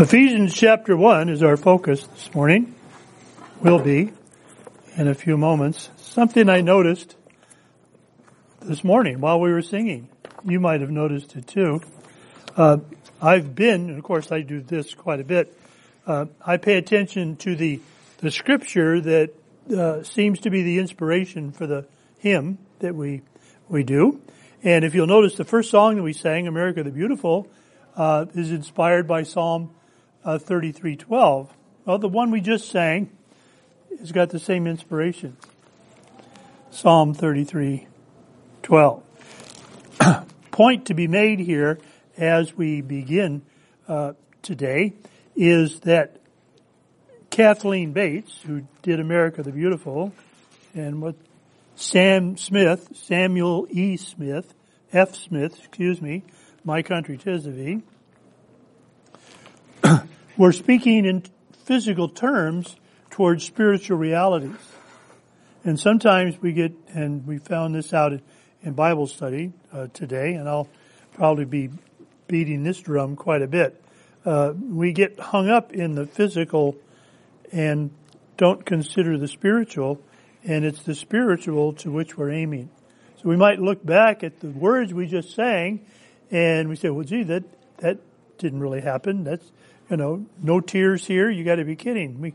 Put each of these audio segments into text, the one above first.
Ephesians chapter 1 is our focus this morning. Will be in a few moments. Something I noticed this morning while we were singing. You might have noticed it too. Uh, I've been, and of course I do this quite a bit, uh, I pay attention to the, the scripture that uh, seems to be the inspiration for the hymn that we, we do. And if you'll notice the first song that we sang, America the Beautiful, uh, is inspired by Psalm uh, 33:12. Well, the one we just sang has got the same inspiration. Psalm 33:12. Point to be made here as we begin uh, today is that Kathleen Bates, who did America the Beautiful, and what Sam Smith, Samuel E. Smith, F. Smith, excuse me, My Country Tis of Thee, we're speaking in physical terms towards spiritual realities. And sometimes we get, and we found this out in Bible study uh, today, and I'll probably be beating this drum quite a bit. Uh, we get hung up in the physical and don't consider the spiritual, and it's the spiritual to which we're aiming. So we might look back at the words we just sang, and we say, "Well, gee, that that didn't really happen. That's you know, no tears here. You got to be kidding. We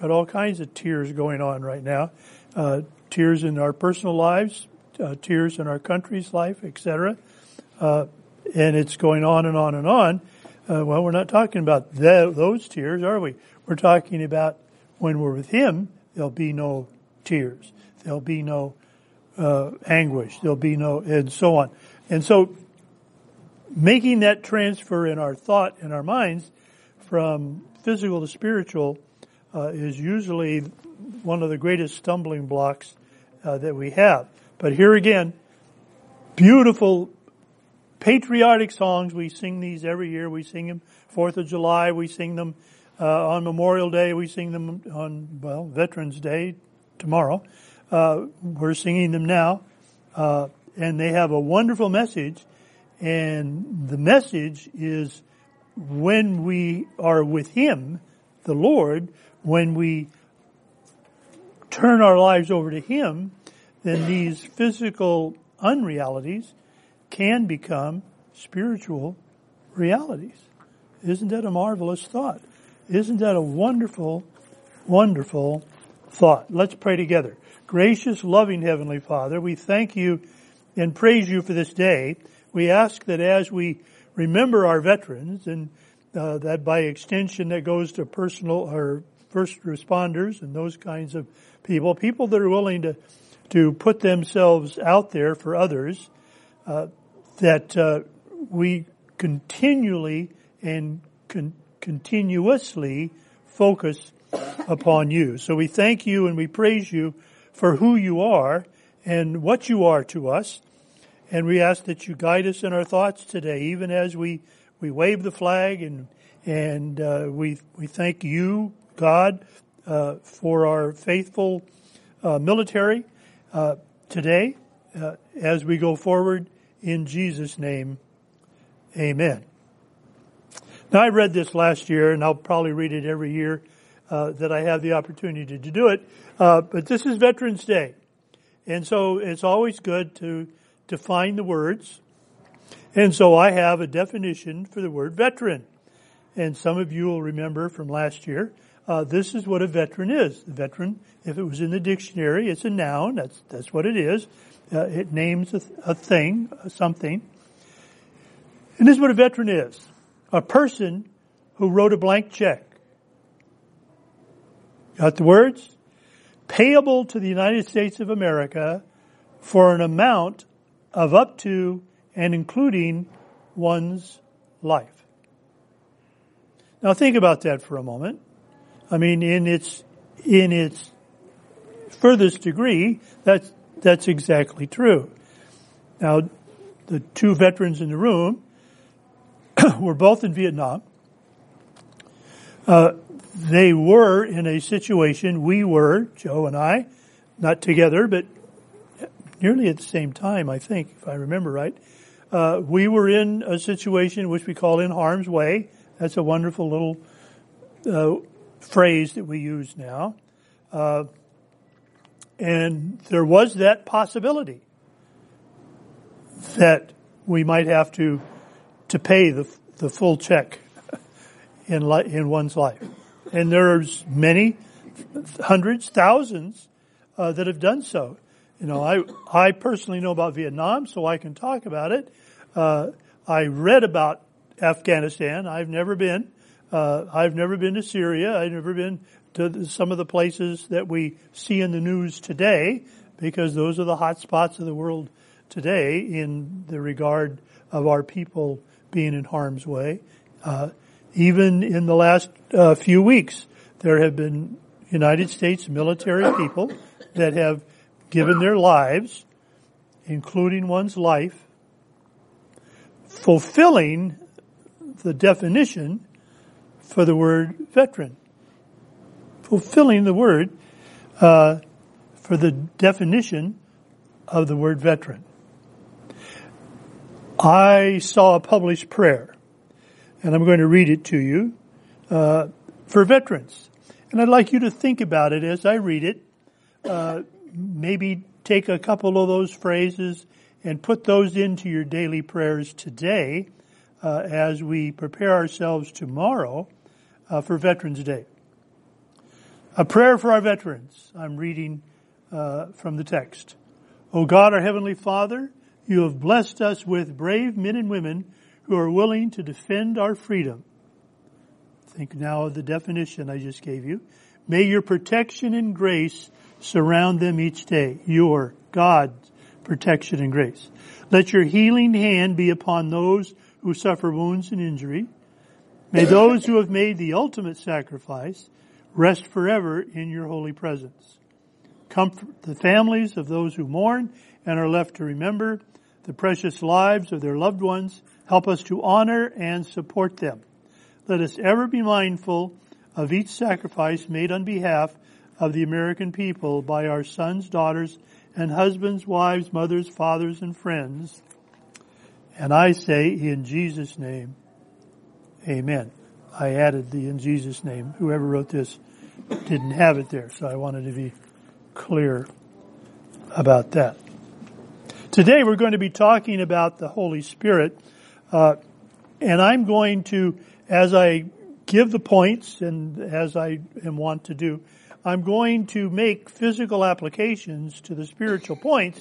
got all kinds of tears going on right now. Uh, tears in our personal lives, uh, tears in our country's life, etc. Uh, and it's going on and on and on. Uh, well, we're not talking about those tears, are we? We're talking about when we're with Him, there'll be no tears. There'll be no uh, anguish. There'll be no, and so on. And so, making that transfer in our thought in our minds from physical to spiritual uh, is usually one of the greatest stumbling blocks uh, that we have. But here again, beautiful patriotic songs. We sing these every year. We sing them Fourth of July. We sing them uh, on Memorial Day. We sing them on well Veterans Day tomorrow. Uh, we're singing them now, uh, and they have a wonderful message. And the message is when we are with Him, the Lord, when we turn our lives over to Him, then these physical unrealities can become spiritual realities. Isn't that a marvelous thought? Isn't that a wonderful, wonderful thought? Let's pray together. Gracious, loving Heavenly Father, we thank you and praise you for this day. We ask that as we remember our veterans and uh, that by extension that goes to personal or first responders and those kinds of people, people that are willing to to put themselves out there for others, uh, that uh, we continually and con- continuously focus upon you. So we thank you and we praise you for who you are and what you are to us. And we ask that you guide us in our thoughts today, even as we, we wave the flag and, and uh, we, we thank you, God, uh, for our faithful uh, military uh, today uh, as we go forward in Jesus' name. Amen. Now I read this last year and I'll probably read it every year uh, that I have the opportunity to do it. but this is Veterans Day. And so it's always good to define the words. And so I have a definition for the word veteran. And some of you will remember from last year, uh, this is what a veteran is. The veteran, if it was in the dictionary, it's a noun. That's, that's what it is. Uh, it names a, a thing, something. And this is what a veteran is. A person who wrote a blank check. Got the words? Payable to the United States of America for an amount of up to and including one's life. Now think about that for a moment. I mean, in its, in its furthest degree, that's, that's exactly true. Now, the two veterans in the room were both in Vietnam. Uh, they were in a situation, we were, Joe and I, not together, but nearly at the same time, I think, if I remember right. Uh, we were in a situation which we call in harm's way. That's a wonderful little uh, phrase that we use now. Uh, and there was that possibility that we might have to to pay the the full check in li- in one's life. And there's many hundreds, thousands uh, that have done so. You know, I I personally know about Vietnam, so I can talk about it. Uh, I read about Afghanistan. I've never been. Uh, I've never been to Syria. I've never been to some of the places that we see in the news today, because those are the hot spots of the world today in the regard of our people being in harm's way. Uh, even in the last uh, few weeks, there have been United States military people that have given their lives, including one's life, fulfilling the definition for the word veteran. Fulfilling the word uh, for the definition of the word veteran. I saw a published prayer, and I'm going to read it to you uh, for veterans. And I'd like you to think about it as I read it. Uh, maybe take a couple of those phrases and put those into your daily prayers today uh, as we prepare ourselves tomorrow uh, for Veterans Day. A prayer for our veterans. I'm reading uh, from the text. O God, our Heavenly Father, you have blessed us with brave men and women who are willing to defend our freedom. Think now of the definition I just gave you. May your protection and grace surround them each day. Your, God's protection and grace. Let your healing hand be upon those who suffer wounds and injury. May those who have made the ultimate sacrifice rest forever in your holy presence. Comfort the families of those who mourn and are left to remember the precious lives of their loved ones. Help us to honor and support them. Let us ever be mindful of each sacrifice made on behalf of the American people by our sons, daughters, and husbands, wives, mothers, fathers, and friends. And I say in Jesus' name, amen. I added the in Jesus' name. Whoever wrote this didn't have it there, so I wanted to be clear about that. Today we're going to be talking about the Holy Spirit, uh, and I'm going to, as I give the points and as I am wont to do, I'm going to make physical applications to the spiritual points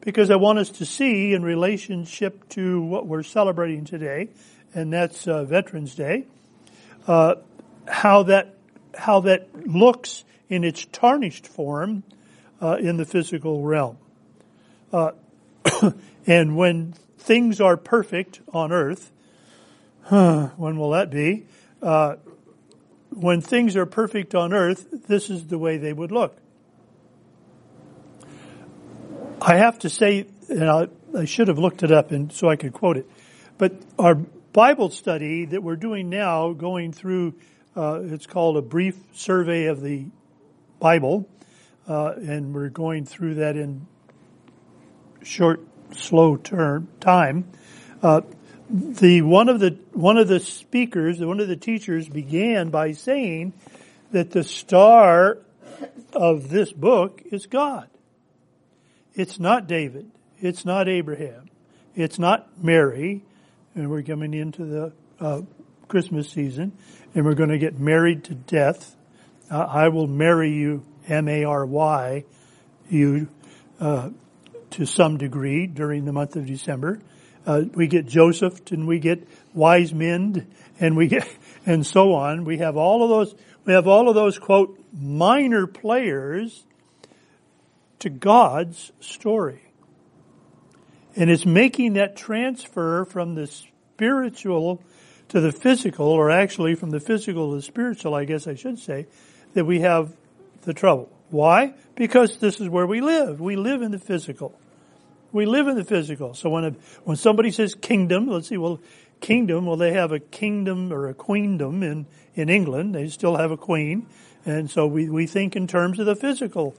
because I want us to see in relationship to what we're celebrating today, and that's uh, Veterans Day, uh, how that how that looks in its tarnished form uh, in the physical realm. Uh, and when things are perfect on earth, huh, when will that be? When things are perfect on earth, this is the way they would look. I have to say, and I, I should have looked it up and so I could quote it, but our Bible study that we're doing now, going through, uh, it's called a brief survey of the Bible, uh, and we're going through that in short, slow term time. Uh, the one of the one of the speakers, one of the teachers, began by saying that the star of this book is God. It's not David. It's not Abraham. It's not Mary. And we're coming into the uh, Christmas season, and we're going to get married to death. Uh, I will marry you, M A R Y, you uh, to some degree during the month of December. Uh, we get Joseph and we get wise men and we get, and so on. We have all of those, we have all of those quote, minor players to God's story. And it's making that transfer from the spiritual to the physical, or actually from the physical to the spiritual, I guess I should say, that we have the trouble. Why? Because this is where we live. We live in the physical. We live in the physical. So when a, when somebody says kingdom, let's see, well, kingdom, well, they have a kingdom or a queendom in, in England. They still have a queen. And so we, we think in terms of the physical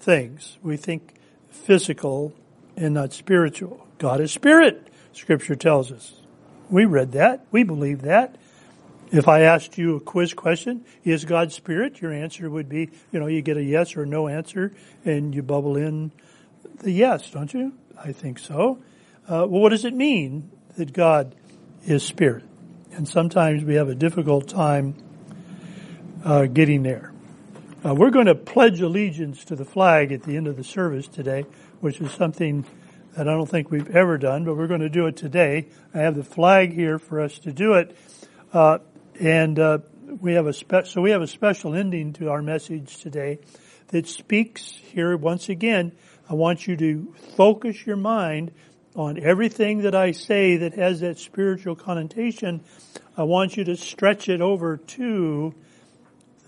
things. We think physical and not spiritual. God is spirit, scripture tells us. We read that. We believe that. If I asked you a quiz question, is God spirit? Your answer would be, you know, you get a yes or no answer and you bubble in the yes, don't you? I think so. Uh, well, what does it mean that God is spirit? And sometimes we have a difficult time uh, getting there. Uh, we're going to pledge allegiance to the flag at the end of the service today, which is something that I don't think we've ever done, but we're going to do it today. I have the flag here for us to do it. Uh, and uh, we have a spe- so we have a special ending to our message today that speaks here once again. I want you to focus your mind on everything that I say that has that spiritual connotation. I want you to stretch it over to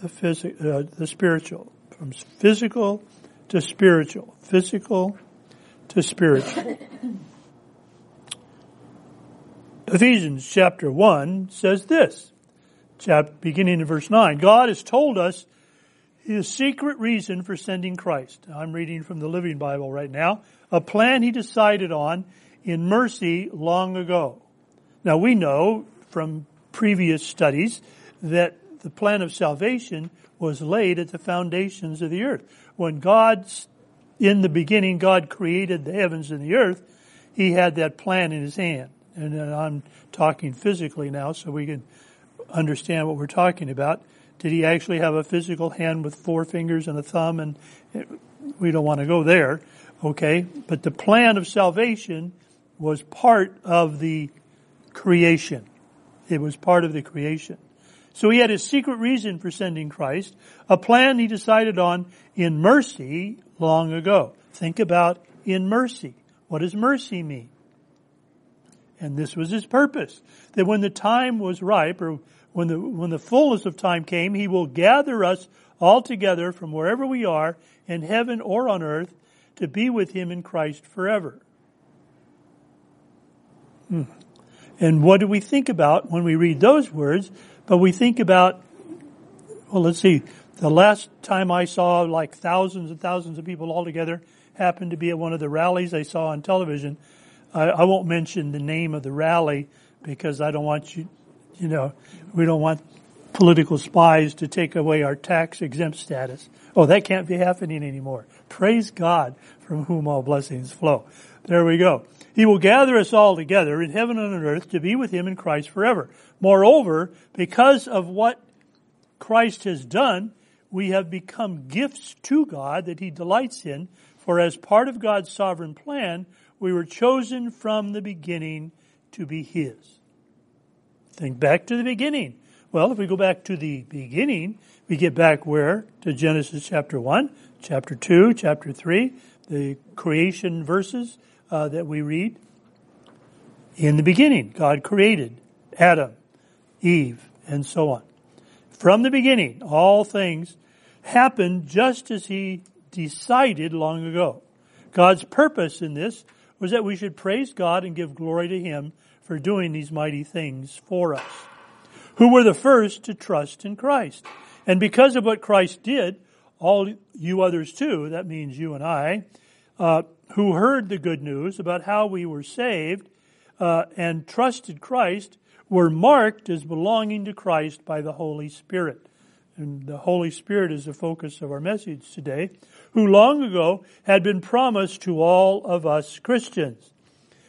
the phys- uh, the spiritual, from physical to spiritual, physical to spiritual. Ephesians chapter 1 says this beginning in verse 9. God has told us his secret reason for sending Christ. I'm reading from the Living Bible right now. A plan he decided on in mercy long ago. Now we know from previous studies that the plan of salvation was laid at the foundations of the earth. When God, in the beginning, God created the heavens and the earth, he had that plan in his hand. And uh, I'm talking physically now so we can understand what we're talking about. Did he actually have a physical hand with four fingers and a thumb? And it, we don't want to go there, okay? But the plan of salvation was part of the creation. It was part of the creation. So he had a secret reason for sending Christ, a plan he decided on in mercy long ago. Think about in mercy. What does mercy mean? And this was his purpose. That when the time was ripe, or when the, when the fullness of time came, he will gather us all together from wherever we are, in heaven or on earth, to be with him in Christ forever. Hmm. And what do we think about when we read those words? But we think about, well, let's see, the last time I saw like thousands and thousands of people all together happened to be at one of the rallies I saw on television. I, I won't mention the name of the rally because I don't want you, you know, we don't want political spies to take away our tax exempt status. Oh, that can't be happening anymore. Praise God from whom all blessings flow. There we go. He will gather us all together in heaven and on earth to be with him in Christ forever. Moreover, because of what Christ has done, we have become gifts to God that he delights in, for as part of God's sovereign plan, we were chosen from the beginning to be his. Think back to the beginning. Well, if we go back to the beginning, we get back where? To Genesis chapter 1, chapter 2, chapter 3, the creation verses uh, that we read. In the beginning, God created Adam, Eve, and so on. From the beginning, all things happened just as He decided long ago. God's purpose in this was that we should praise God and give glory to Him for doing these mighty things for us, who were the first to trust in Christ. And because of what Christ did, all you others too, that means you and I, uh, who heard the good news about how we were saved uh, and trusted Christ, were marked as belonging to Christ by the Holy Spirit. And the Holy Spirit is the focus of our message today, who long ago had been promised to all of us Christians.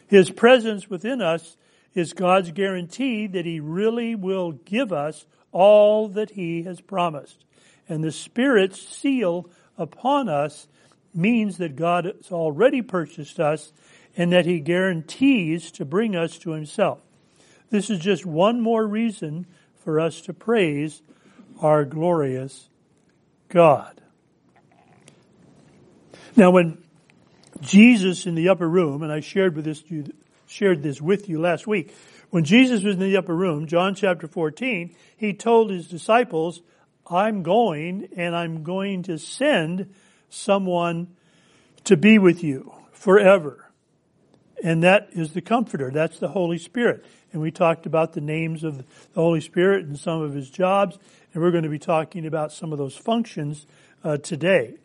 His presence within us is God's guarantee that He really will give us all that He has promised. And the Spirit's seal upon us means that God has already purchased us and that He guarantees to bring us to Himself. This is just one more reason for us to praise our glorious God. Now when Jesus in the upper room, and I shared with this shared this with you last week. When Jesus was in the upper room, John chapter 14, he told his disciples, I'm going and I'm going to send someone to be with you forever. And that is the comforter. That's the Holy Spirit. And we talked about the names of the Holy Spirit and some of his jobs. And we're going to be talking about some of those functions uh, today.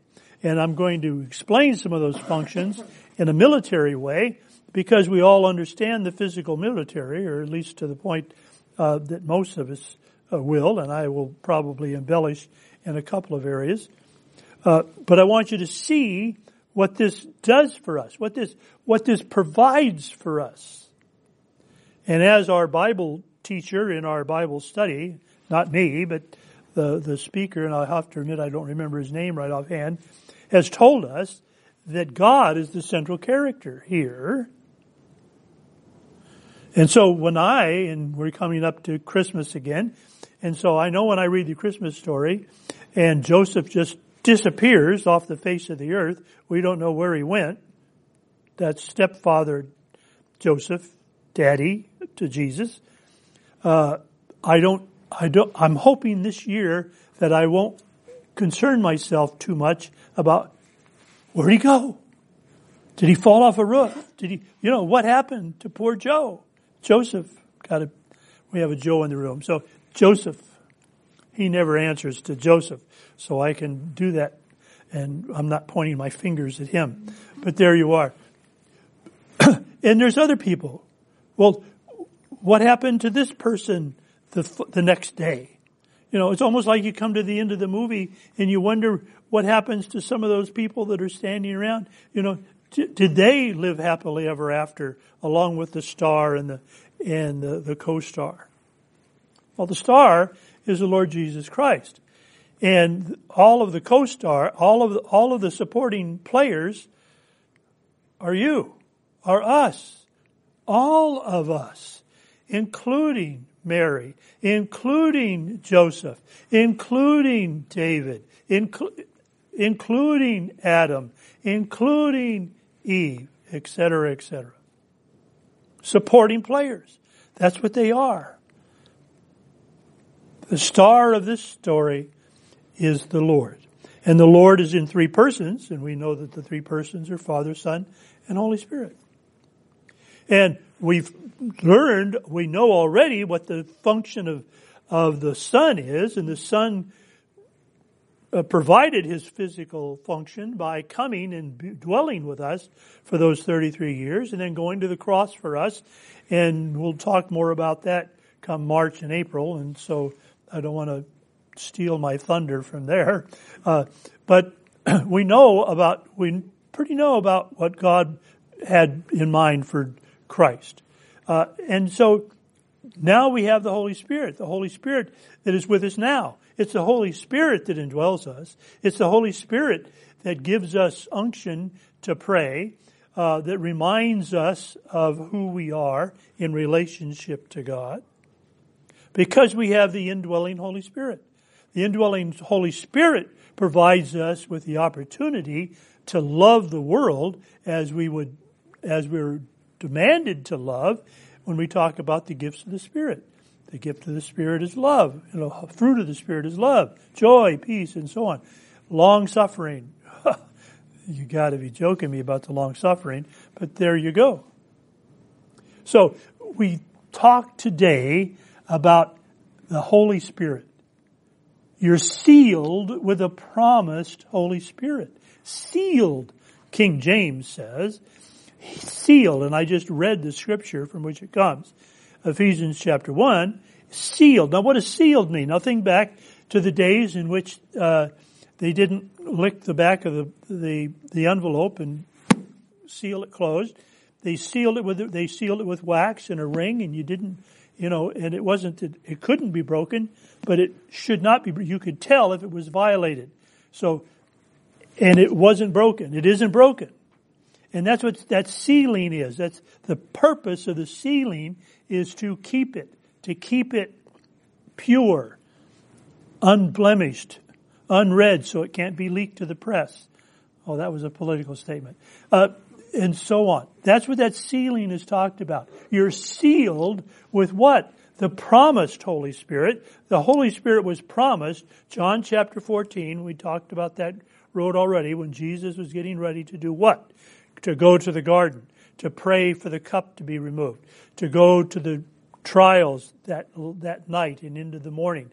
And I'm going to explain some of those functions in a military way because we all understand the physical military, or at least to the point uh, that most of us uh, will, and I will probably embellish in a couple of areas. Uh, but I want you to see what this does for us, what this, what this provides for us. And as our Bible teacher in our Bible study, not me, but the, the speaker, and I have to admit I don't remember his name right offhand, has told us that God is the central character here. And so when I, and we're coming up to Christmas again, and so I know when I read the Christmas story, and Joseph just disappears off the face of the earth, we don't know where he went. That's stepfather Joseph, daddy to Jesus. Uh, I don't, I don't, I'm hoping this year that I won't concern myself too much about where'd he go? Did he fall off a roof? Did he, you know, what happened to poor Joe? Joseph got a, we have a Joe in the room. So Joseph, he never answers to Joseph. So I can do that and I'm not pointing my fingers at him. But there you are. and there's other people. Well, what happened to this person the, the next day? You know, it's almost like you come to the end of the movie and you wonder what happens to some of those people that are standing around. You know, did they live happily ever after along with the star and the, and the, the co-star? Well, the star is the Lord Jesus Christ. And all of the co-star, all of the, all of the supporting players are you, are us, all of us, including Mary, including Joseph, including David, inclu- including Adam, including Eve, etc., etc. Supporting players. That's what they are. The star of this story is the Lord. And the Lord is in three persons, and we know that the three persons are Father, Son, and Holy Spirit. And we've learned, we know already what the function of, of the Son is, and the Son uh, provided his physical function by coming and dwelling with us for those 33 years and then going to the cross for us. And we'll talk more about that come March and April. And so I don't want to steal my thunder from there. Uh, but we know about, we pretty know about what God had in mind for Christ. Uh, and so now we have the Holy Spirit, the Holy Spirit that is with us now. It's the Holy Spirit that indwells us. It's the Holy Spirit that gives us unction to pray, uh, that reminds us of who we are in relationship to God, because we have the indwelling Holy Spirit. The indwelling Holy Spirit provides us with the opportunity to love the world as we would, as we're demanded to love when we talk about the gifts of the Spirit. The gift of the Spirit is love. You know, fruit of the Spirit is love, joy, peace, and so on. Long suffering. you gotta be joking me about the long suffering, but there you go. So, we talk today about the Holy Spirit. You're sealed with a promised Holy Spirit. Sealed, King James says. Sealed, and I just read the scripture from which it comes. Ephesians chapter 1, sealed. Now what does sealed mean? Nothing back to the days in which uh, they didn't lick the back of the, the, the envelope and seal it closed. They sealed it with they sealed it with wax and a ring, and you didn't, you know, and it wasn't it couldn't be broken, but it should not be. You could tell if it was violated. So, and it wasn't broken. It isn't broken. And that's what that sealing is. That's the purpose of the sealing is to keep it, to keep it pure, unblemished, unread so it can't be leaked to the press. Oh, that was a political statement. Uh, and so on. That's what that sealing is talked about. You're sealed with what? The promised Holy Spirit. The Holy Spirit was promised. John chapter 14, we talked about that road already when Jesus was getting ready to do what? To go to the garden to pray for the cup to be removed, to go to the trials that that night and into the morning,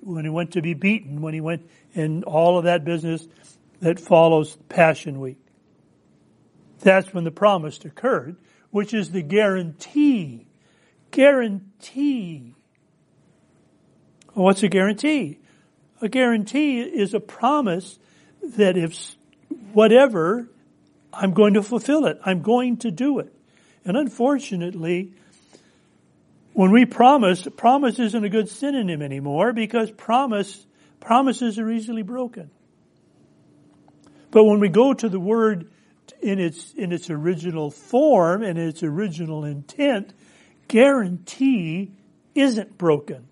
when he went to be beaten, when he went in all of that business that follows Passion Week. That's when the promise occurred, which is the guarantee, guarantee What's a guarantee? A guarantee is a promise that if whatever, I'm going to fulfill it. I'm going to do it. And unfortunately, when we promise, promise isn't a good synonym anymore because promise, promises are easily broken. But when we go to the word in its, in its original form and its original intent, guarantee isn't broken.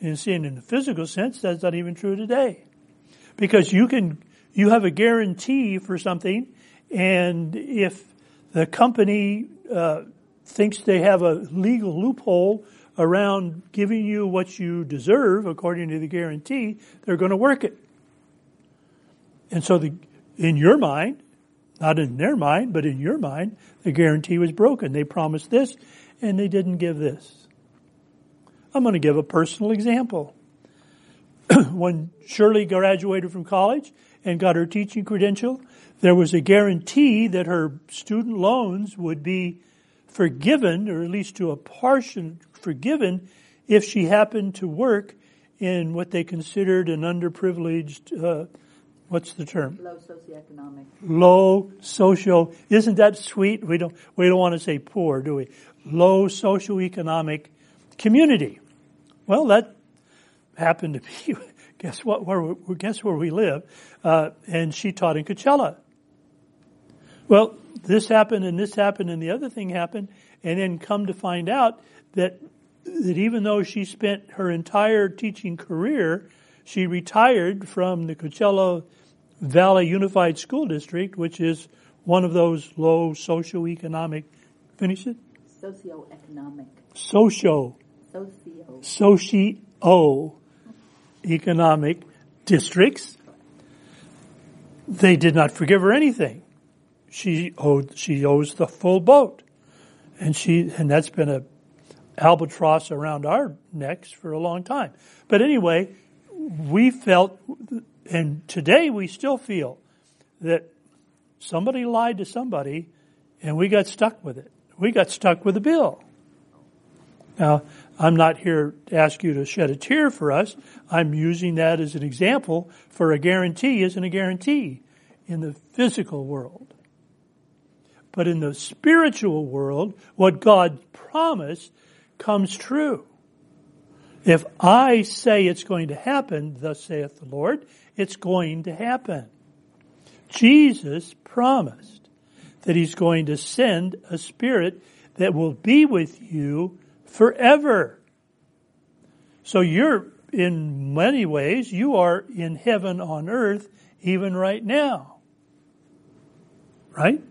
And seeing in the physical sense, that's not even true today. Because you can, you have a guarantee for something, and if the company uh, thinks they have a legal loophole around giving you what you deserve according to the guarantee, they're going to work it. And so the, in your mind, not in their mind, but in your mind, the guarantee was broken. They promised this and they didn't give this. I'm going to give a personal example. when Shirley graduated from college and got her teaching credential, there was a guarantee that her student loans would be forgiven, or at least to a portion forgiven, if she happened to work in what they considered an underprivileged, uh, what's the term? Low socioeconomic. Low socio. Isn't that sweet? We don't we don't want to say poor, do we? Low socioeconomic community. Well, that happened to be. Guess what? Where guess where we live? Uh, and she taught in Coachella. Well, this happened and this happened and the other thing happened, and then come to find out that that even though she spent her entire teaching career, she retired from the Coachella Valley Unified School District, which is one of those low socioeconomic. Finish it. Socioeconomic. Socio. Socio. Socio economic districts. They did not forgive her anything she owed, she owes the full boat. And she, and that's been a albatross around our necks for a long time. But anyway, we felt, and today we still feel that somebody lied to somebody and we got stuck with it. We got stuck with the bill. Now, I'm not here to ask you to shed a tear for us. I'm using that as an example for a guarantee isn't a guarantee in the physical world. But in the spiritual world, what God promised comes true. If I say it's going to happen, thus saith the Lord, it's going to happen. Jesus promised that He's going to send a Spirit that will be with you forever. So you're, in many ways, you are in heaven on earth even right now. Right?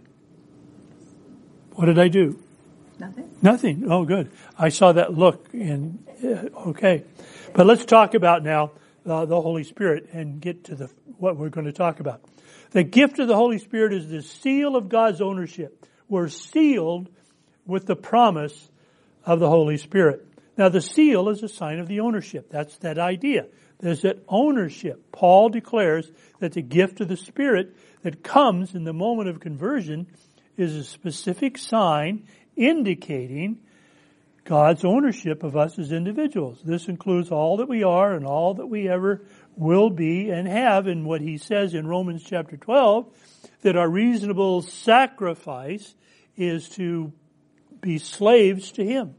What did I do? Nothing. Nothing. Oh, good. I saw that look and okay. But let's talk about now uh, the Holy Spirit and get to the what we're going to talk about. The gift of the Holy Spirit is the seal of God's ownership. We're sealed with the promise of the Holy Spirit. Now the seal is a sign of the ownership. That's that idea. There's that ownership. Paul declares that the gift of the Spirit that comes in the moment of conversion is a specific sign indicating God's ownership of us as individuals. This includes all that we are and all that we ever will be and have in what he says in Romans chapter 12, that our reasonable sacrifice is to be slaves to him.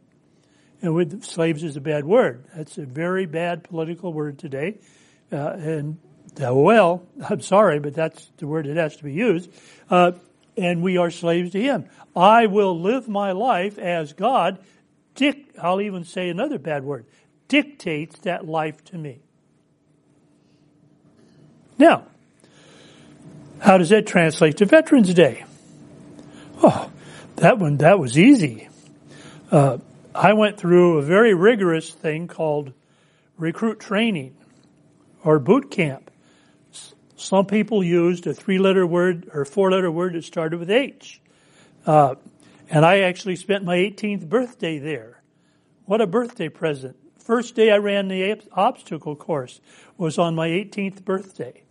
And with slaves is a bad word. That's a very bad political word today. Uh, and uh, well, I'm sorry, but that's the word that has to be used. Uh, and we are slaves to Him. I will live my life as God, dic- I'll even say another bad word, dictates that life to me. Now, how does that translate to Veterans Day? Oh, that one, that was easy. Uh, I went through a very rigorous thing called recruit training or boot camp. Some people used a three letter word or four letter word that started with H. Uh, and I actually spent my 18th birthday there. What a birthday present. First day I ran the obstacle course was on my 18th birthday.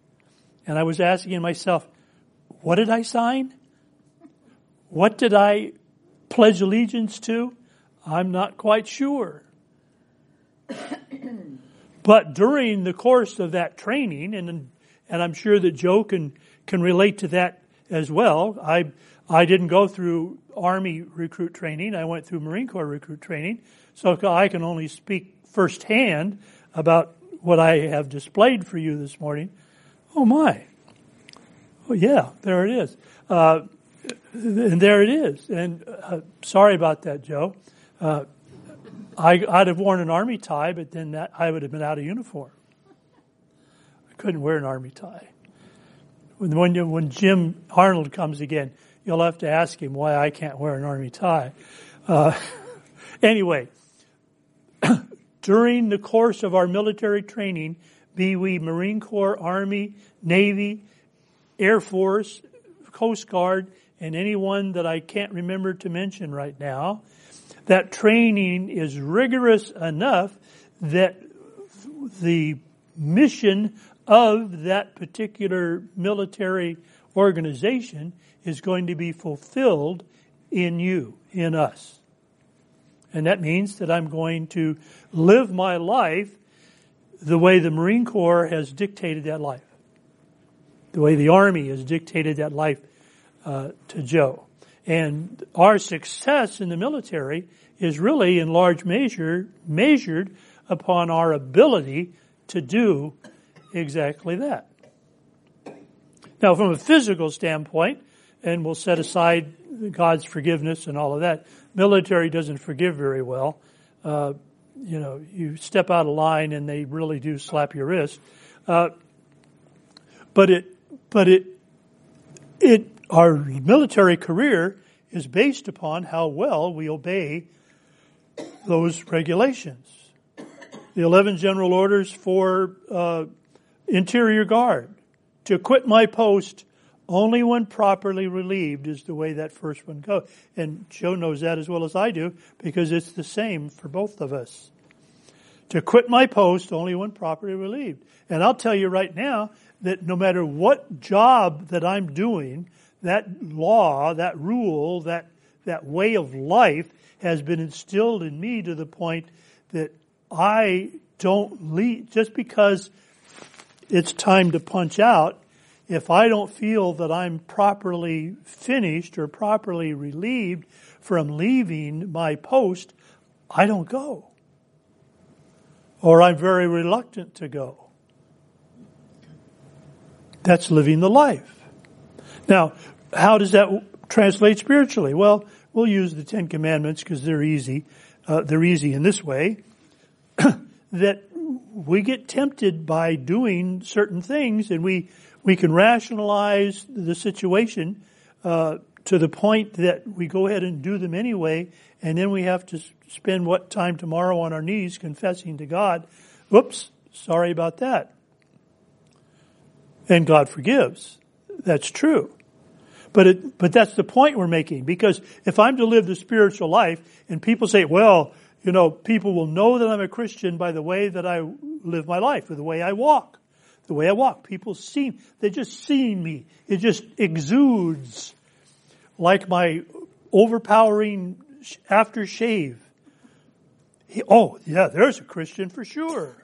And I was asking myself, what did I sign? What did I pledge allegiance to? I'm not quite sure. but during the course of that training, and and I'm sure that Joe can can relate to that as well. I I didn't go through Army recruit training. I went through Marine Corps recruit training, so I can only speak firsthand about what I have displayed for you this morning. Oh my! Oh yeah, there it is. Uh, and there it is. And uh, sorry about that, Joe. Uh, I, would have worn an army tie, but then that, I would have been out of uniform. I couldn't wear an army tie. When, when, when Jim Arnold comes again, you'll have to ask him why I can't wear an army tie. Uh, anyway, during the course of our military training, be we Marine Corps, Army, Navy, Air Force, Coast Guard, and anyone that I can't remember to mention right now, that training is rigorous enough that the mission of that particular military organization is going to be fulfilled in you, in us. And that means that I'm going to live my life the way the Marine Corps has dictated that life, the way the Army has dictated that life uh, to Joe. And our success in the military is really in large measure measured upon our ability to do exactly that. Now, from a physical standpoint, and we'll set aside God's forgiveness and all of that, military doesn't forgive very well. Uh, you know, you step out of line and they really do slap your wrist. Uh, but it, but it, it, our military career is based upon how well we obey those regulations. The 11 general orders for uh, interior guard to quit my post only when properly relieved is the way that first one goes. And Joe knows that as well as I do because it's the same for both of us. To quit my post only when properly relieved. And I'll tell you right now that no matter what job that I'm doing, that law, that rule, that, that way of life has been instilled in me to the point that I don't leave, just because it's time to punch out, if I don't feel that I'm properly finished or properly relieved from leaving my post, I don't go. Or I'm very reluctant to go. That's living the life. Now, how does that translate spiritually? Well, we'll use the Ten Commandments because they're easy. Uh, they're easy in this way that we get tempted by doing certain things, and we we can rationalize the situation uh, to the point that we go ahead and do them anyway, and then we have to spend what time tomorrow on our knees confessing to God. Whoops, sorry about that. And God forgives. That's true. But it, but that's the point we're making because if I'm to live the spiritual life and people say, well, you know, people will know that I'm a Christian by the way that I live my life, or the way I walk. The way I walk. People see, they just see me. It just exudes like my overpowering aftershave. Oh, yeah, there's a Christian for sure.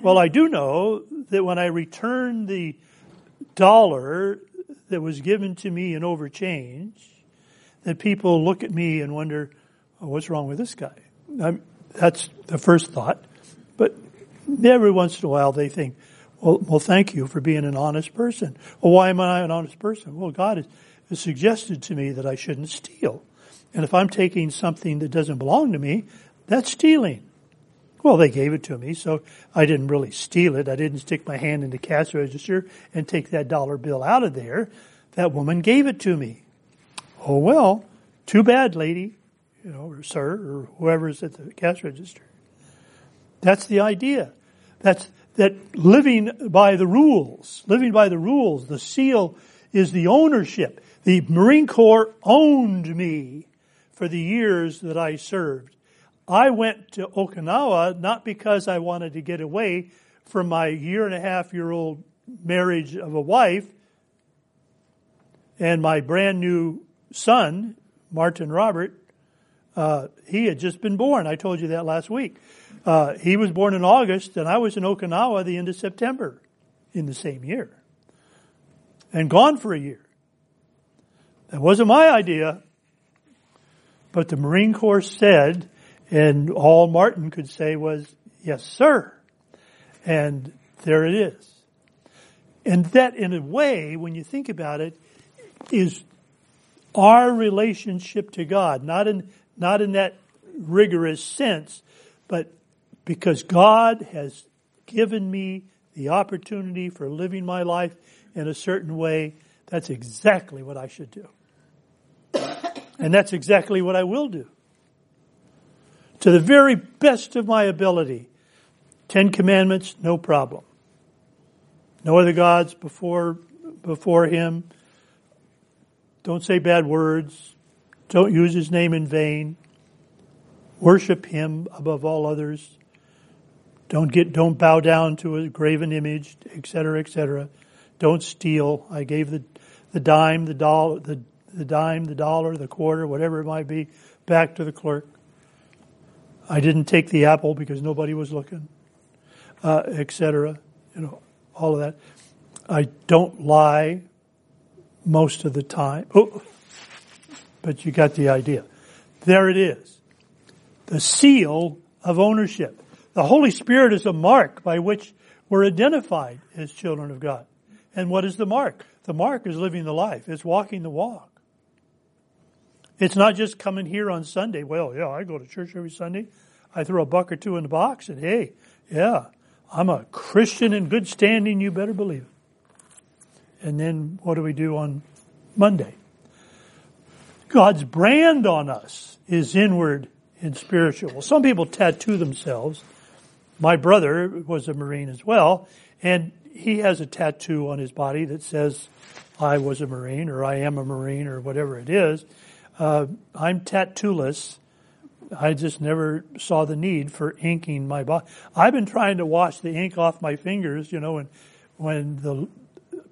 well, I do know that when I return the dollar that was given to me in overchange that people look at me and wonder, oh, what's wrong with this guy? I'm, that's the first thought. But every once in a while they think, well, well, thank you for being an honest person. Well, why am I an honest person? Well, God has, has suggested to me that I shouldn't steal. And if I'm taking something that doesn't belong to me, that's stealing. Well, they gave it to me, so I didn't really steal it. I didn't stick my hand in the cash register and take that dollar bill out of there. That woman gave it to me. Oh well, too bad, lady, you know, or sir, or whoever's at the cash register. That's the idea. That's that living by the rules, living by the rules. The seal is the ownership. The Marine Corps owned me for the years that I served. I went to Okinawa not because I wanted to get away from my year and a half year old marriage of a wife and my brand new son, Martin Robert. Uh, he had just been born. I told you that last week. Uh, he was born in August, and I was in Okinawa the end of September in the same year, and gone for a year. That wasn't my idea, but the Marine Corps said, and all Martin could say was, "Yes, sir," and there it is. And that, in a way, when you think about it, is our relationship to God, not in, not in that rigorous sense, but because God has given me the opportunity for living my life in a certain way, that's exactly what I should do. And that's exactly what I will do. To the very best of my ability. Ten commandments, no problem. No other gods before, before him. Don't say bad words. Don't use his name in vain. Worship him above all others. Don't get, don't bow down to a graven image, etc., etc. Don't steal. I gave the, the dime, the dollar, the, the dime, the dollar, the quarter, whatever it might be, back to the clerk. I didn't take the apple because nobody was looking, uh, etc. You know, all of that. I don't lie most of the time. Oh, but you got the idea. There it is. The seal of ownership. The Holy Spirit is a mark by which we're identified as children of God. And what is the mark? The mark is living the life. It's walking the walk. It's not just coming here on Sunday. Well, yeah, I go to church every Sunday. I throw a buck or two in the box and hey, yeah, I'm a Christian in good standing, you better believe it. And then what do we do on Monday? God's brand on us is inward and spiritual. Well, some people tattoo themselves. My brother was a Marine as well, and he has a tattoo on his body that says, I was a Marine, or I am a Marine, or whatever it is. Uh, I'm tattooless. I just never saw the need for inking my body. I've been trying to wash the ink off my fingers, you know, when, when the,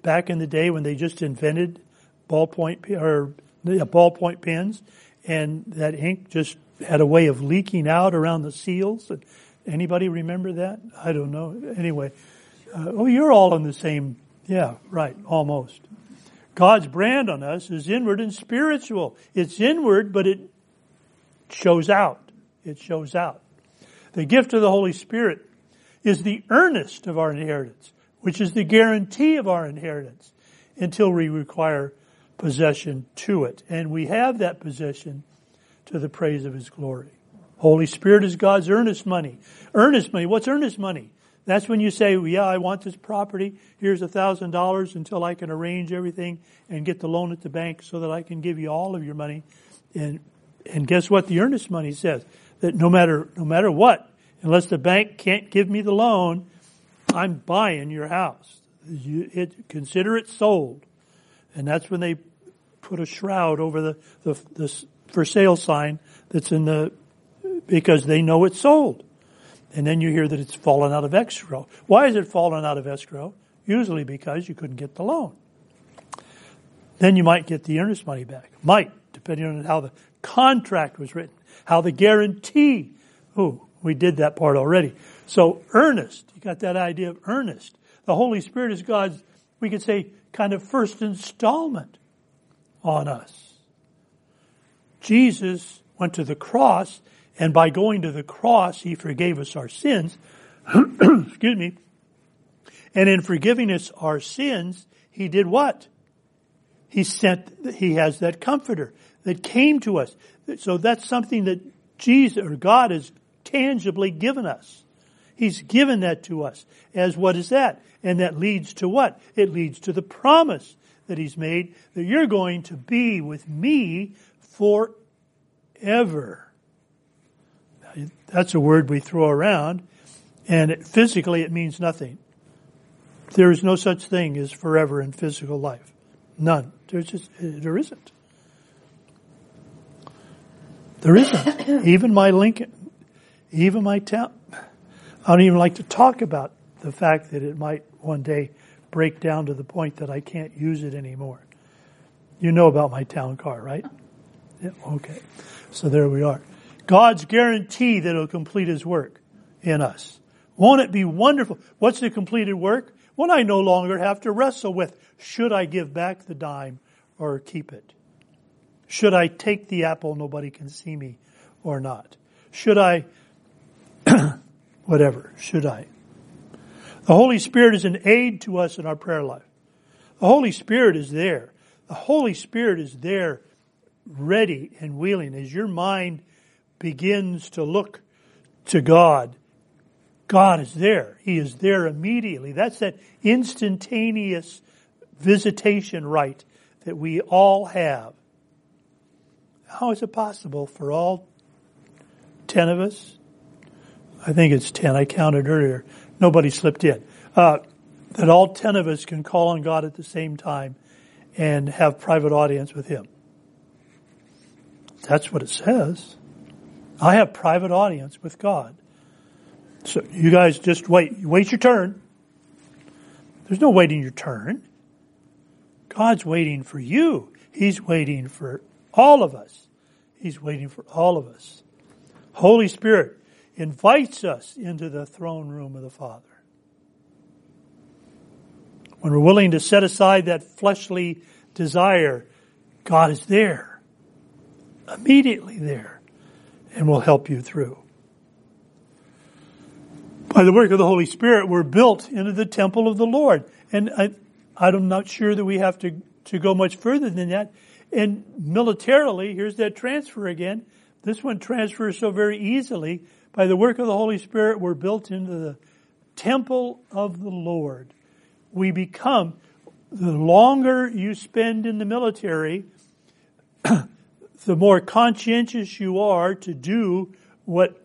back in the day when they just invented ballpoint, or yeah, ballpoint pens, and that ink just had a way of leaking out around the seals. Anybody remember that? I don't know. Anyway, uh, oh, you're all on the same, yeah, right, almost. God's brand on us is inward and spiritual. It's inward, but it shows out. It shows out. The gift of the Holy Spirit is the earnest of our inheritance, which is the guarantee of our inheritance until we require possession to it. And we have that possession to the praise of His glory. Holy Spirit is God's earnest money. Earnest money. What's earnest money? That's when you say, well, yeah, I want this property. Here's a thousand dollars until I can arrange everything and get the loan at the bank so that I can give you all of your money. And, and guess what the earnest money says? That no matter, no matter what, unless the bank can't give me the loan, I'm buying your house. You, it, consider it sold. And that's when they put a shroud over the, the, the for sale sign that's in the, because they know it's sold. And then you hear that it's fallen out of escrow. Why is it fallen out of escrow? Usually because you couldn't get the loan. Then you might get the earnest money back. Might, depending on how the contract was written, how the guarantee. Oh, we did that part already. So earnest, you got that idea of earnest. The Holy Spirit is God's, we could say, kind of first installment on us. Jesus went to the cross and by going to the cross, He forgave us our sins. Excuse me. And in forgiving us our sins, He did what? He sent, He has that comforter that came to us. So that's something that Jesus or God has tangibly given us. He's given that to us as what is that? And that leads to what? It leads to the promise that He's made that you're going to be with me forever. That's a word we throw around, and it, physically it means nothing. There is no such thing as forever in physical life. None. There's just, there isn't. There isn't. even my Lincoln, even my temp, I don't even like to talk about the fact that it might one day break down to the point that I can't use it anymore. You know about my town car, right? Yeah, okay. So there we are. God's guarantee that He'll complete His work in us. Won't it be wonderful? What's the completed work? When I no longer have to wrestle with, should I give back the dime or keep it? Should I take the apple, nobody can see me, or not? Should I, whatever, should I? The Holy Spirit is an aid to us in our prayer life. The Holy Spirit is there. The Holy Spirit is there, ready and willing. As your mind begins to look to God, God is there. He is there immediately. That's that instantaneous visitation right that we all have. How is it possible for all ten of us? I think it's ten. I counted earlier. Nobody slipped in. Uh, that all ten of us can call on God at the same time and have private audience with Him. That's what it says. I have private audience with God. So you guys just wait. Wait your turn. There's no waiting your turn. God's waiting for you. He's waiting for all of us. He's waiting for all of us. Holy Spirit invites us into the throne room of the Father. When we're willing to set aside that fleshly desire, God is there. Immediately there. And will help you through. By the work of the Holy Spirit, we're built into the temple of the Lord. And I, I'm not sure that we have to, to go much further than that. And militarily, here's that transfer again. This one transfers so very easily. By the work of the Holy Spirit, we're built into the temple of the Lord. We become, the longer you spend in the military, the more conscientious you are to do what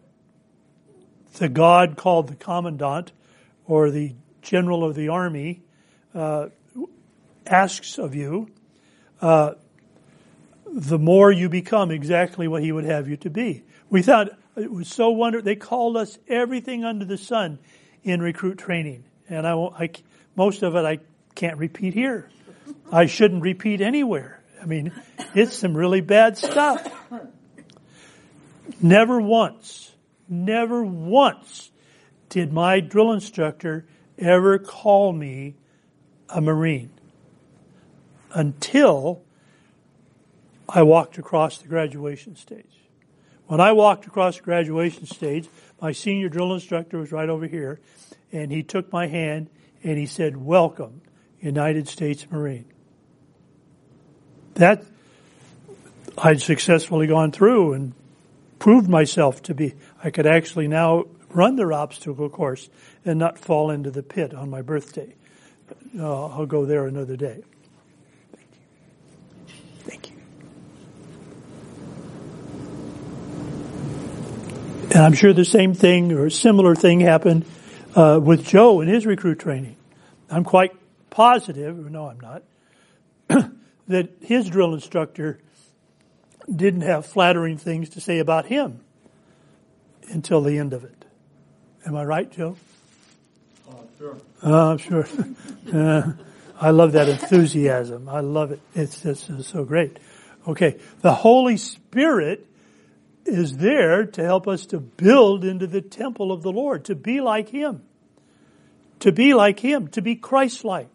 the God called the commandant or the general of the army uh, asks of you, uh, the more you become exactly what he would have you to be. We thought it was so wonderful. They called us everything under the sun in recruit training, and I, I most of it I can't repeat here. I shouldn't repeat anywhere. I mean, it's some really bad stuff. Never once Never once did my drill instructor ever call me a Marine until I walked across the graduation stage. When I walked across the graduation stage, my senior drill instructor was right over here, and he took my hand and he said, Welcome, United States Marine. That I'd successfully gone through and proved myself to be, I could actually now run their obstacle course and not fall into the pit on my birthday. Uh, I'll go there another day. Thank you. Thank you. And I'm sure the same thing or similar thing happened uh, with Joe in his recruit training. I'm quite positive, no, I'm not, that his drill instructor didn't have flattering things to say about him until the end of it. Am I right, Joe? Uh, sure. Uh, I'm sure. uh, I love that enthusiasm. I love it. It's just it's so great. Okay. The Holy Spirit is there to help us to build into the temple of the Lord, to be like Him. To be like Him, to be Christ-like.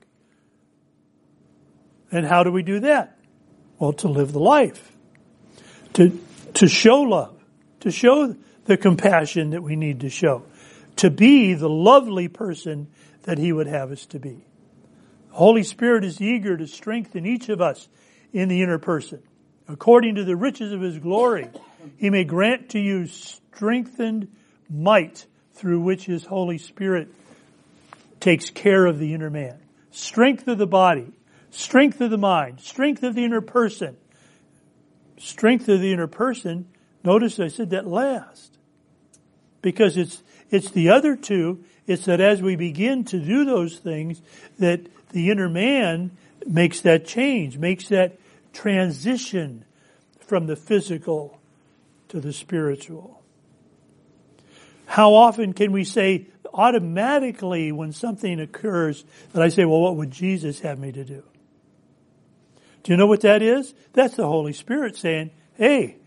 And how do we do that? Well, to live the life to, to show love, to show the compassion that we need to show, to be the lovely person that He would have us to be. The Holy Spirit is eager to strengthen each of us in the inner person. According to the riches of His glory, He may grant to you strengthened might through which His Holy Spirit takes care of the inner man. Strength of the body, strength of the mind, strength of the inner person, strength of the inner person, notice I said that last. Because it's, it's the other two, it's that as we begin to do those things, that the inner man makes that change, makes that transition from the physical to the spiritual. How often can we say automatically when something occurs that I say, well, what would Jesus have me to do? Do you know what that is? That's the Holy Spirit saying, hey,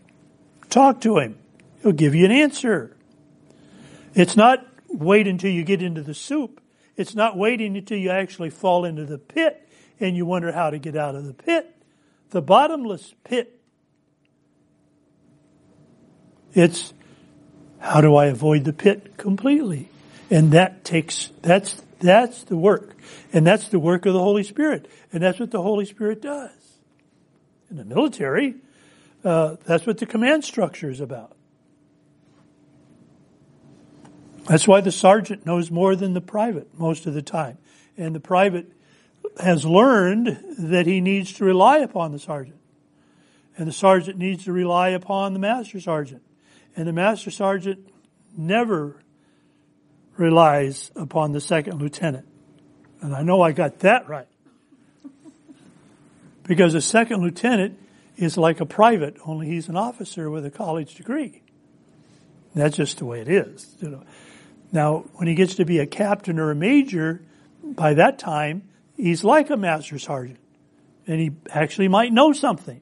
talk to him. He'll give you an answer. It's not wait until you get into the soup. It's not waiting until you actually fall into the pit and you wonder how to get out of the pit. The bottomless pit. It's how do I avoid the pit completely? And that takes, that's, that's the work. And that's the work of the Holy Spirit. And that's what the Holy Spirit does. In the military, uh, that's what the command structure is about. That's why the sergeant knows more than the private most of the time. And the private has learned that he needs to rely upon the sergeant. And the sergeant needs to rely upon the master sergeant. And the master sergeant never relies upon the second lieutenant. And I know I got that right. Because a second lieutenant is like a private, only he's an officer with a college degree. That's just the way it is. You know. Now, when he gets to be a captain or a major, by that time, he's like a master sergeant. And he actually might know something.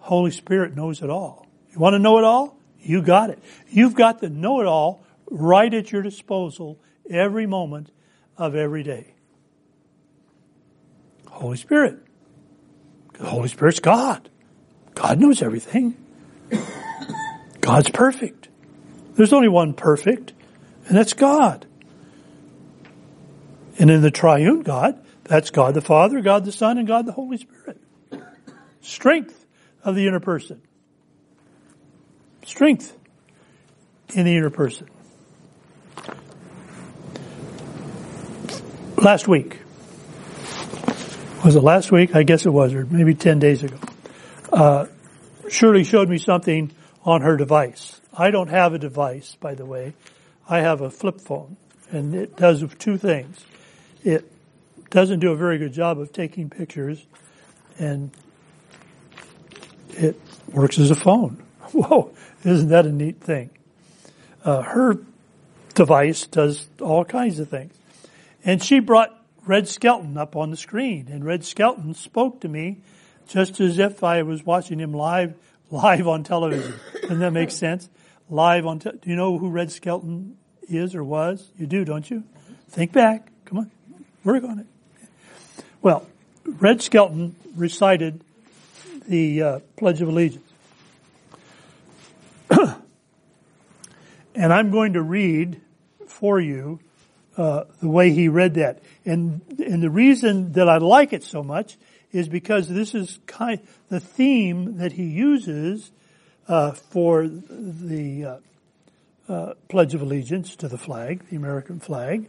Holy Spirit knows it all. You want to know it all? You got it. You've got the know it all right at your disposal every moment of every day. Holy Spirit. The Holy Spirit's God. God knows everything. God's perfect. There's only one perfect, and that's God. And in the triune God, that's God the Father, God the Son, and God the Holy Spirit. Strength of the inner person. Strength in the inner person. Last week. Was it last week? I guess it was, or maybe 10 days ago. Uh, Shirley showed me something on her device. I don't have a device, by the way. I have a flip phone, and it does two things. It doesn't do a very good job of taking pictures, and it works as a phone. Whoa, isn't that a neat thing? Uh, her device does all kinds of things. And she brought Red Skelton up on the screen, and Red Skelton spoke to me just as if I was watching him live, live on television. Doesn't that make sense? Live on, te- do you know who Red Skelton is or was? You do, don't you? Think back. Come on. Work on it. Well, Red Skelton recited the uh, Pledge of Allegiance. and I'm going to read for you uh, the way he read that. And and the reason that I like it so much is because this is kind the theme that he uses uh, for the uh, uh, Pledge of Allegiance to the flag, the American flag,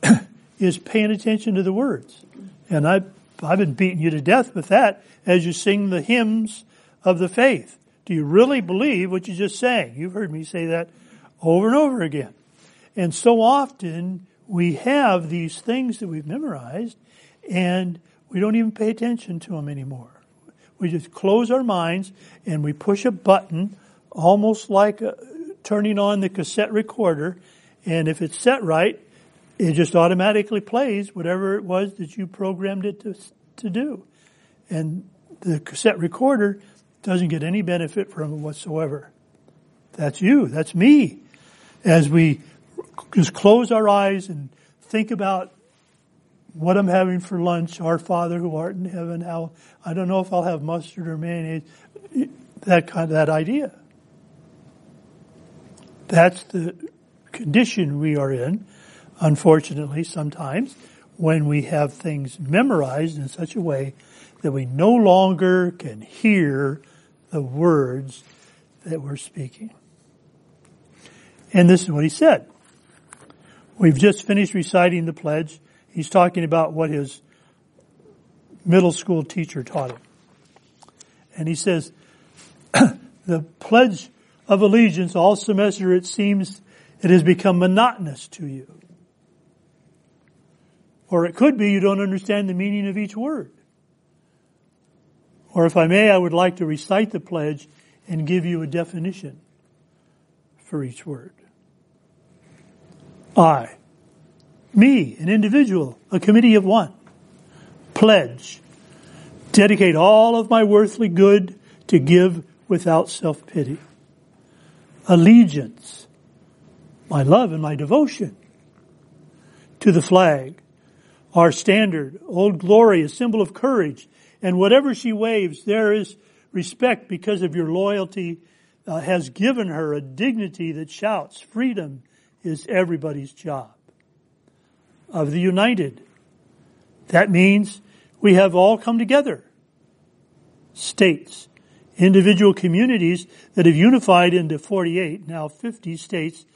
is paying attention to the words. And I I've been beating you to death with that as you sing the hymns of the faith. Do you really believe what you just sang? You've heard me say that over and over again. And so often we have these things that we've memorized and we don't even pay attention to them anymore. We just close our minds and we push a button almost like a, turning on the cassette recorder. And if it's set right, it just automatically plays whatever it was that you programmed it to, to do. And the cassette recorder doesn't get any benefit from it whatsoever. That's you. That's me. As we just close our eyes and think about what I'm having for lunch, our Father who art in heaven, how, I don't know if I'll have mustard or mayonnaise, that kind of, that idea. That's the condition we are in, unfortunately, sometimes, when we have things memorized in such a way that we no longer can hear the words that we're speaking. And this is what he said. We've just finished reciting the pledge. He's talking about what his middle school teacher taught him. And he says, the pledge of allegiance all semester it seems it has become monotonous to you. Or it could be you don't understand the meaning of each word. Or if I may, I would like to recite the pledge and give you a definition for each word. I, me, an individual, a committee of one, pledge, dedicate all of my worthly good to give without self-pity. Allegiance, my love and my devotion to the flag, our standard, old glory, a symbol of courage, and whatever she waves, there is respect because of your loyalty uh, has given her a dignity that shouts, freedom is everybody's job. Of the united, that means we have all come together. States, individual communities that have unified into 48, now 50 states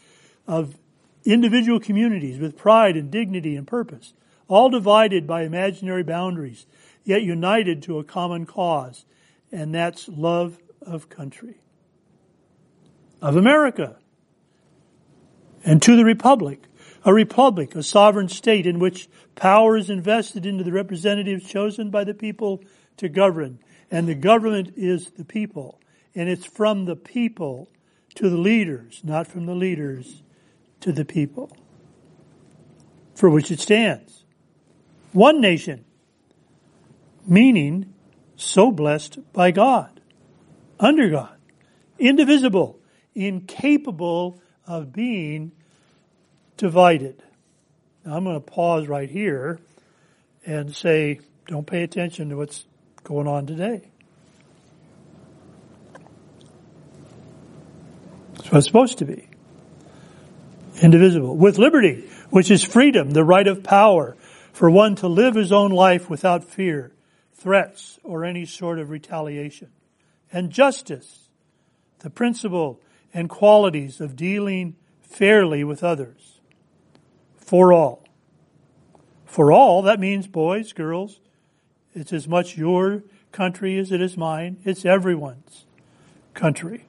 of individual communities with pride and dignity and purpose, all divided by imaginary boundaries, yet united to a common cause, and that's love of country, of America, and to the Republic, a republic, a sovereign state in which power is invested into the representatives chosen by the people to govern, and the government is the people, and it's from the people to the leaders, not from the leaders to the people, for which it stands. One nation, meaning so blessed by God, under God, indivisible, incapable of being divided. Now I'm going to pause right here and say, don't pay attention to what's going on today. That's what it's supposed to be. Indivisible. With liberty, which is freedom, the right of power for one to live his own life without fear, threats, or any sort of retaliation. And justice, the principle and qualities of dealing fairly with others. For all. For all, that means boys, girls. It's as much your country as it is mine. It's everyone's country.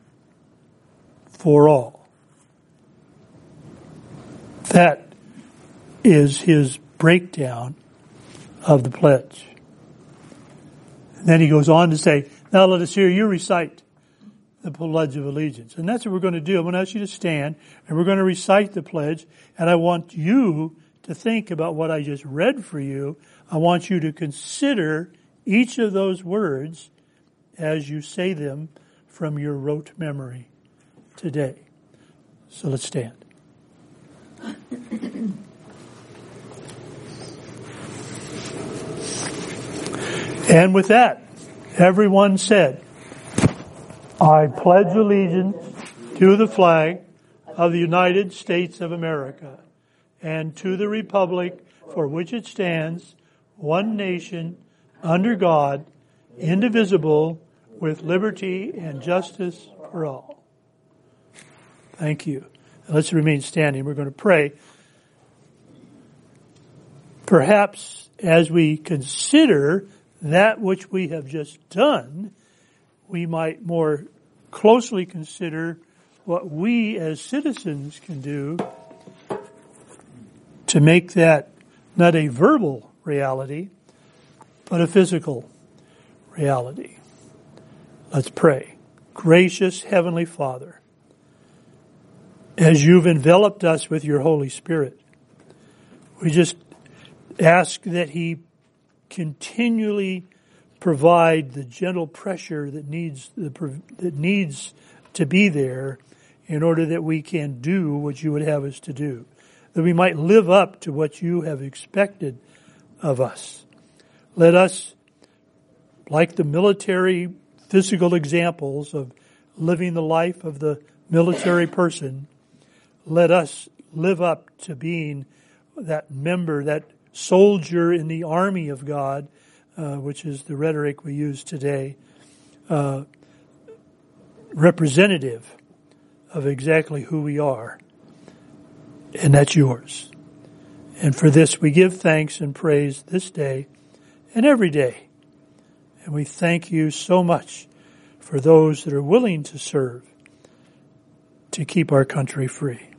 For all. That is his breakdown of the pledge. And then he goes on to say, now let us hear you recite the Pledge of Allegiance. And that's what we're going to do. I'm going to ask you to stand and we're going to recite the pledge and I want you to think about what I just read for you. I want you to consider each of those words as you say them from your rote memory today. So let's stand. and with that, everyone said, I pledge allegiance to the flag of the United States of America and to the republic for which it stands, one nation, under God, indivisible, with liberty and justice for all. Thank you. Let's remain standing. We're going to pray. Perhaps as we consider that which we have just done, we might more closely consider what we as citizens can do to make that not a verbal reality, but a physical reality. Let's pray. Gracious Heavenly Father, as you've enveloped us with your Holy Spirit, we just ask that He continually provide the gentle pressure that needs that needs to be there in order that we can do what you would have us to do, that we might live up to what you have expected of us. Let us, like the military physical examples of living the life of the military person, let us live up to being that member, that soldier in the army of God uh, which is the rhetoric we use today, uh, representative of exactly who we are. And that's yours. And for this we give thanks and praise this day and every day. And we thank you so much for those that are willing to serve to keep our country free.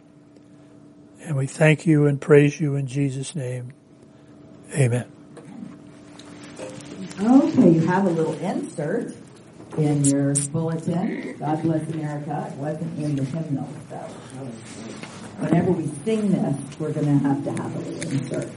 And we thank you and praise you in Jesus' name. Amen. Okay, you have a little insert in your bulletin. God bless America. It wasn't in the hymnal, so whenever we sing this, we're going to have to have a little insert.